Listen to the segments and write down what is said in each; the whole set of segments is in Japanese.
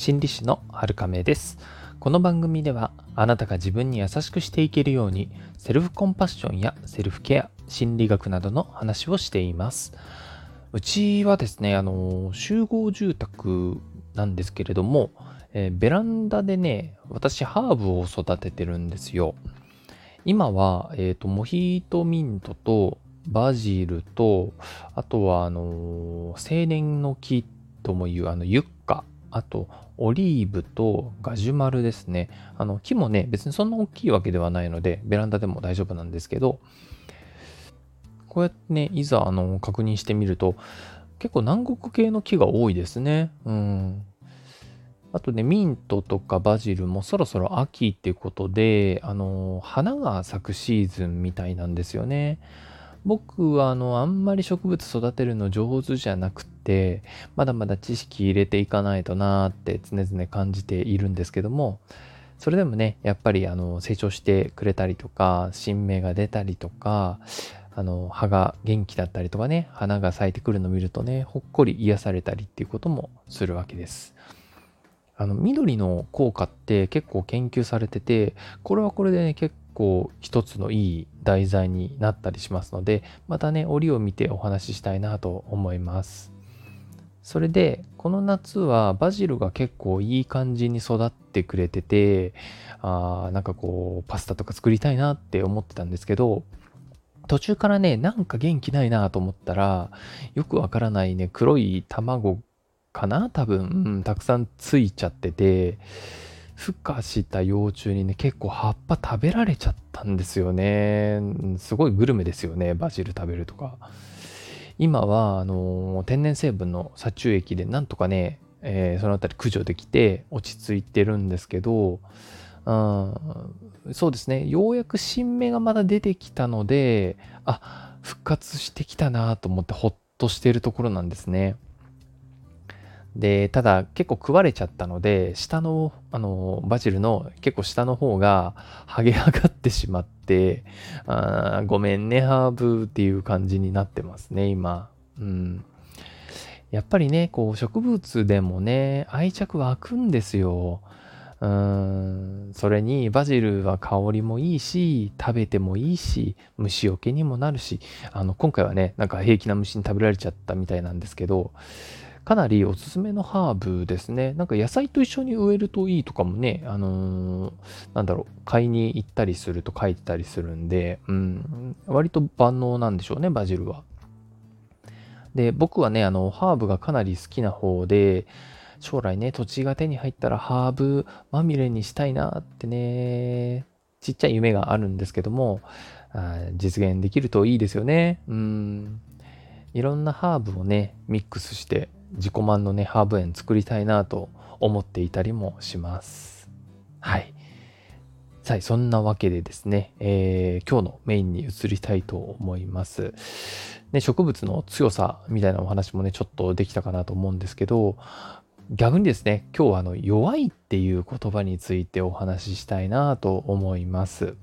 心理師の春亀です。この番組ではあなたが自分に優しくしていけるようにセルフコンパッションやセルフケア心理学などの話をしています。うちはですねあの集合住宅なんですけれども、えー、ベランダでね私ハーブを育ててるんですよ。今は、えっ、ー、とモヒートミントとバジルと、あとは、あの青年の木ともいう、あの、ユッ、あと、オリーブとガジュマルですね。あの、木もね、別にそんな大きいわけではないので、ベランダでも大丈夫なんですけど、こうやってね、いざ、あの、確認してみると、結構南国系の木が多いですね。うん。あとね、ミントとかバジルもそろそろ秋っていうことで、あの、花が咲くシーズンみたいなんですよね。僕はあの、あんまり植物育てるの上手じゃなくて、まだまだ知識入れていかないとなーって常々感じているんですけども、それでもね、やっぱりあの、成長してくれたりとか、新芽が出たりとか、あの、葉が元気だったりとかね、花が咲いてくるのを見るとね、ほっこり癒されたりっていうこともするわけです。あの、緑の効果って結構研究されてて、これはこれでね、結構一つのいい題材になったりしますので、またね、折を見てお話ししたいなと思います。それで、この夏はバジルが結構いい感じに育ってくれてて、あーなんかこう、パスタとか作りたいなって思ってたんですけど、途中からね、なんか元気ないなと思ったら、よくわからないね、黒い卵かな多分、うん、たくさんついちゃってて、孵化した幼虫にね、結構葉っぱ食べられちゃったんですよね。すごいグルメですよね、バジル食べるとか。今は、あの、天然成分の殺虫液でなんとかね、えー、そのあたり駆除できて落ち着いてるんですけど、うん、そうですね、ようやく新芽がまだ出てきたので、あ、復活してきたなと思ってほっとしてるところなんですね。で、ただ結構食われちゃったので、下の、あの、バジルの結構下の方が剥げ上がってしまって、あごめんね、ハーブっていう感じになってますね、今。うん。やっぱりね、こう植物でもね、愛着湧くんですよ。うん、それにバジルは香りもいいし、食べてもいいし、虫除けにもなるし、あの、今回はね、なんか平気な虫に食べられちゃったみたいなんですけど、かなりおすすめのハーブですね。なんか野菜と一緒に植えるといいとかもね、あのー、なんだろう、買いに行ったりすると書いてたりするんで、うん、割と万能なんでしょうね、バジルは。で、僕はね、あの、ハーブがかなり好きな方で、将来ね、土地が手に入ったらハーブまみれにしたいなってね、ちっちゃい夢があるんですけども、あ実現できるといいですよね。うん。いろんなハーブをね、ミックスして自己満のね、ハーブ園作りたいなと思っていたりもします。はい。さあ、そんなわけでですね、えー、今日のメインに移りたいと思います。ね、植物の強さみたいなお話もね、ちょっとできたかなと思うんですけど、逆にですね、今日はあの弱いっていう言葉についてお話ししたいなと思います。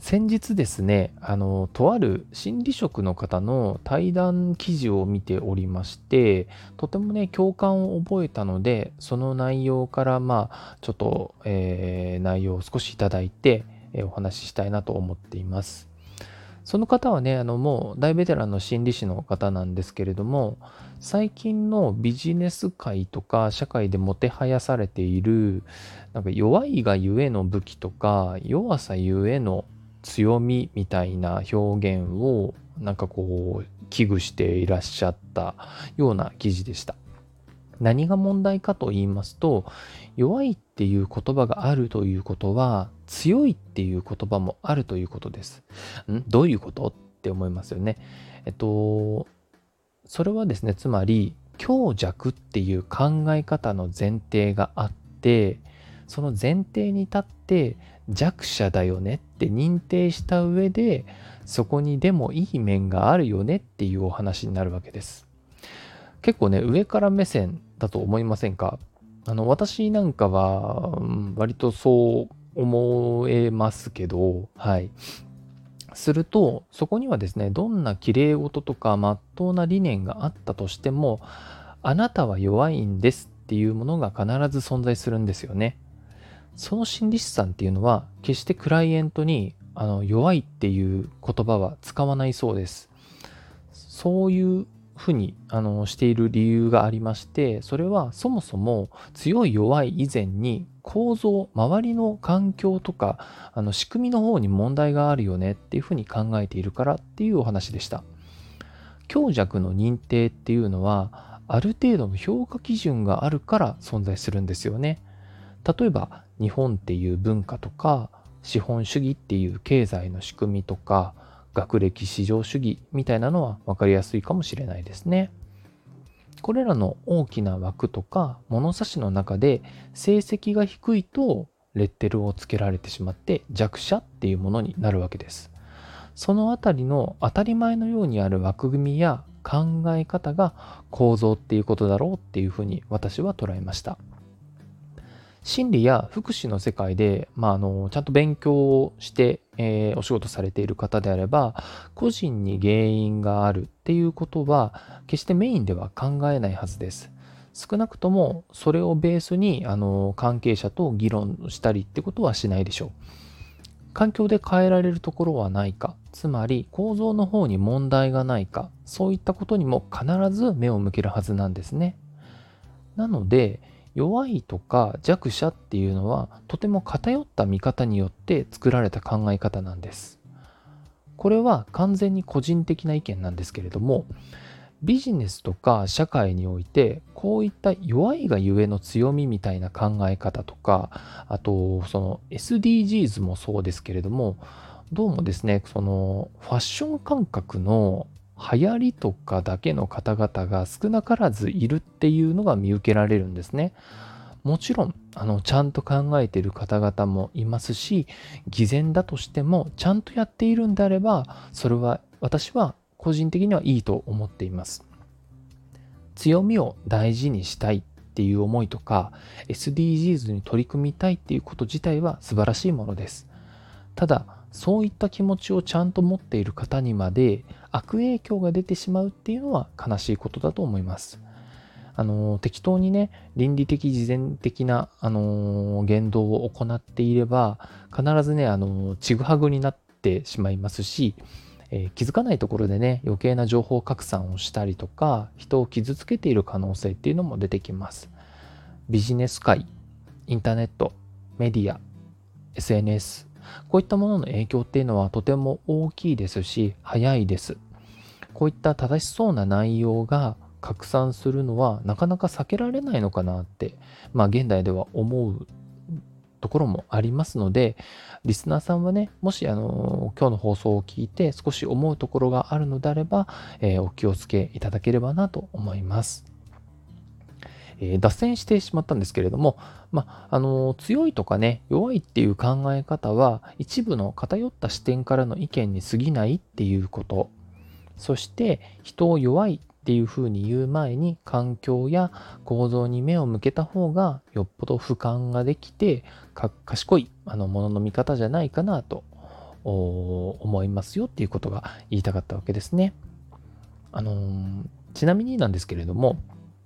先日ですね、あの、とある心理職の方の対談記事を見ておりまして、とてもね、共感を覚えたので、その内容から、まあ、ちょっと、えー、内容を少しいただいて、えー、お話ししたいなと思っています。その方はね、あの、もう大ベテランの心理師の方なんですけれども、最近のビジネス界とか社会でもてはやされている、なんか弱いがゆえの武器とか、弱さゆえの強みみたいな表現をなんかこう危惧していらっしゃったような記事でした。何が問題かと言いますと弱いっていう言葉があるということは強いっていう言葉もあるということです。ん？どういうこと？って思いますよね。えっとそれはですねつまり強弱っていう考え方の前提があってその前提に立って弱者だよねって認定した上でそこにでもいい面があるよねっていうお話になるわけです。結構ね上から目線だと思いませんか？あの私なんかは割とそう思えますけどはい。するとそこにはですねどんな綺麗事とかまっとうな理念があったとしてもあなたは弱いんですっていうものが必ず存在するんですよね。その心理師さんっていうのは決してクライエントにあの弱いっていう言葉は使わないそうです。そういうふうにあのしている理由がありましてそれはそもそも強い弱い以前に構造周りの環境とかあの仕組みの方に問題があるよねっていうふうに考えているからっていうお話でした強弱の認定っていうのはある程度の評価基準があるから存在するんですよね例えば日本っていう文化とか資本主義っていう経済の仕組みとか学歴至上主義みたいなのは分かりやすいかもしれないですね。これらの大きな枠とか物差しの中で成績が低いとレッテルをつけられてしまって弱者っていうものになるわけです。そのあたりの当たり前のようにある枠組みや考え方が構造っていうことだろうっていうふうに私は捉えました。心理や福祉の世界で、まあ、あのちゃんと勉強をして、えー、お仕事されている方であれば個人に原因があるっていうことは決してメインでは考えないはずです。少なくともそれをベースにあの関係者と議論したりってことはしないでしょう。環境で変えられるところはないか、つまり構造の方に問題がないか、そういったことにも必ず目を向けるはずなんですね。なので、弱いとか弱者っていうのはとても偏った見方によって作られた考え方なんです。これは完全に個人的な意見なんですけれどもビジネスとか社会においてこういった弱いがゆえの強みみたいな考え方とかあとその SDGs もそうですけれどもどうもですねそのファッション感覚の流行りとかだけの方々が少なからずいるっていうのが見受けられるんですね。もちろんあのちゃんと考えている方々もいますし偽善だとしてもちゃんとやっているんであればそれは私は個人的にはいいと思っています。強みを大事にしたいっていう思いとか SDGs に取り組みたいっていうこと自体は素晴らしいものです。ただそういった気持ちをちゃんと持っている方にまで悪影響が出てしまうっていうのは悲しいことだと思います。あの適当にね倫理的慈善的な、あの言動を行っていれば必ずね、あのちぐはぐになってしまいますし、えー、気づかないところでね余計な情報拡散をしたりとか人を傷つけている可能性っていうのも出てきます。ビジネス界インターネットメディア SNS こういったものの影響っていうのはとても大きいですし、早いです。こういった正しそうな内容が拡散するのはなかなか避けられないのかなって、まあ現代では思うところもありますので、リスナーさんはね、もしあの今日の放送を聞いて少し思うところがあるのであれば、えー、お気をつけいただければなと思います。えー、脱線してしまったんですけれども、まあ、あの強いとかね弱いっていう考え方は一部の偏った視点からの意見に過ぎないっていうことそして人を弱いっていうふうに言う前に環境や構造に目を向けた方がよっぽど俯瞰ができて賢いあのものの見方じゃないかなと思いますよっていうことが言いたかったわけですね。あのちなみになんですけれども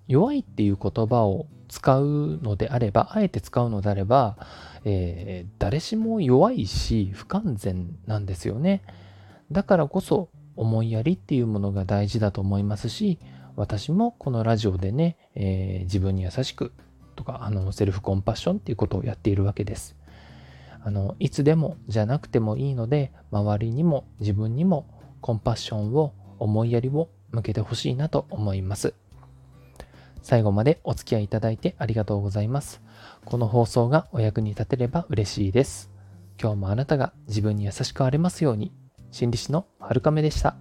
弱いっていう言葉を使うのであれば、あえて使うのであれば、えー、誰しも弱いし不完全なんですよね。だからこそ思いやりっていうものが大事だと思いますし、私もこのラジオでね、えー、自分に優しくとか、あの、セルフコンパッションっていうことをやっているわけです。あの、いつでもじゃなくてもいいので、周りにも自分にもコンパッションを、思いやりを向けてほしいなと思います。最後までお付き合いいただいてありがとうございます。この放送がお役に立てれば嬉しいです。今日もあなたが自分に優しくあれますように。心理師のはるかめでした。